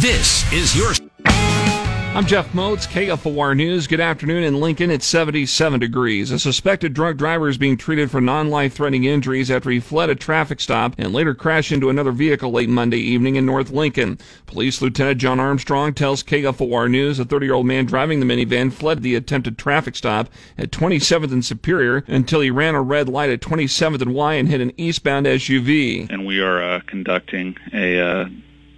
This is your I'm Jeff Motz, KFOR News. Good afternoon in Lincoln. It's 77 degrees. A suspected drunk driver is being treated for non-life threatening injuries after he fled a traffic stop and later crashed into another vehicle late Monday evening in North Lincoln. Police Lieutenant John Armstrong tells KFOR News a 30-year-old man driving the minivan fled the attempted traffic stop at 27th and Superior until he ran a red light at 27th and Y and hit an eastbound SUV. And we are uh, conducting a uh,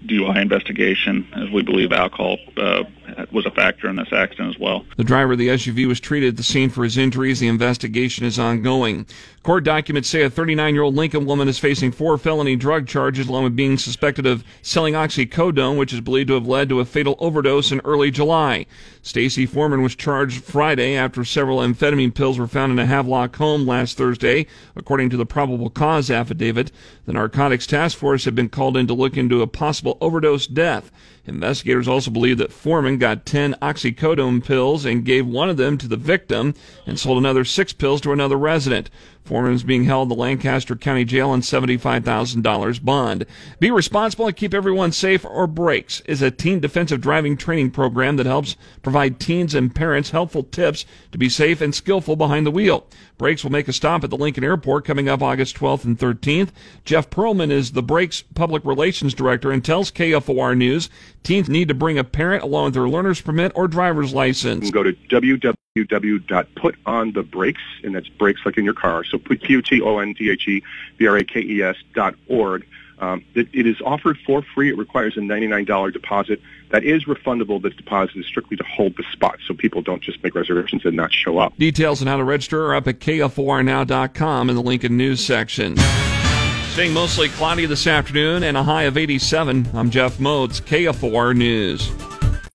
DUI investigation as we believe alcohol uh, was a factor in this accident as well. The driver of the SUV was treated at the scene for his injuries. The investigation is ongoing. Court documents say a 39 year old Lincoln woman is facing four felony drug charges along with being suspected of selling oxycodone, which is believed to have led to a fatal overdose in early July. Stacy Foreman was charged Friday after several amphetamine pills were found in a Havelock home last Thursday, according to the probable cause affidavit. The narcotics task force had been called in to look into a possible overdose death. Investigators also believe that Foreman got 10 oxycodone pills and gave one of them to the victim and sold another six pills to another resident. Foreman is being held in the Lancaster County Jail on $75,000 bond. Be responsible and keep everyone safe or Brakes is a teen defensive driving training program that helps provide teens and parents helpful tips to be safe and skillful behind the wheel. Brakes will make a stop at the Lincoln Airport coming up August 12th and 13th. Jeff Perlman is the Brakes Public Relations Director and tells KFOR News teens need to bring a parent along with their learner's permit or driver's license. Go to www.putonthebrakes, and that's brakes like in your car. So put Q-T-O-N-T-H-E-B-R-A-K-E-S dot org. Um, it, it is offered for free. It requires a $99 deposit. That is refundable. The deposit is strictly to hold the spot, so people don't just make reservations and not show up. Details on how to register are up at KFORnow.com in the Lincoln News section. Staying mostly cloudy this afternoon and a high of 87. I'm Jeff Motz, KFOR News.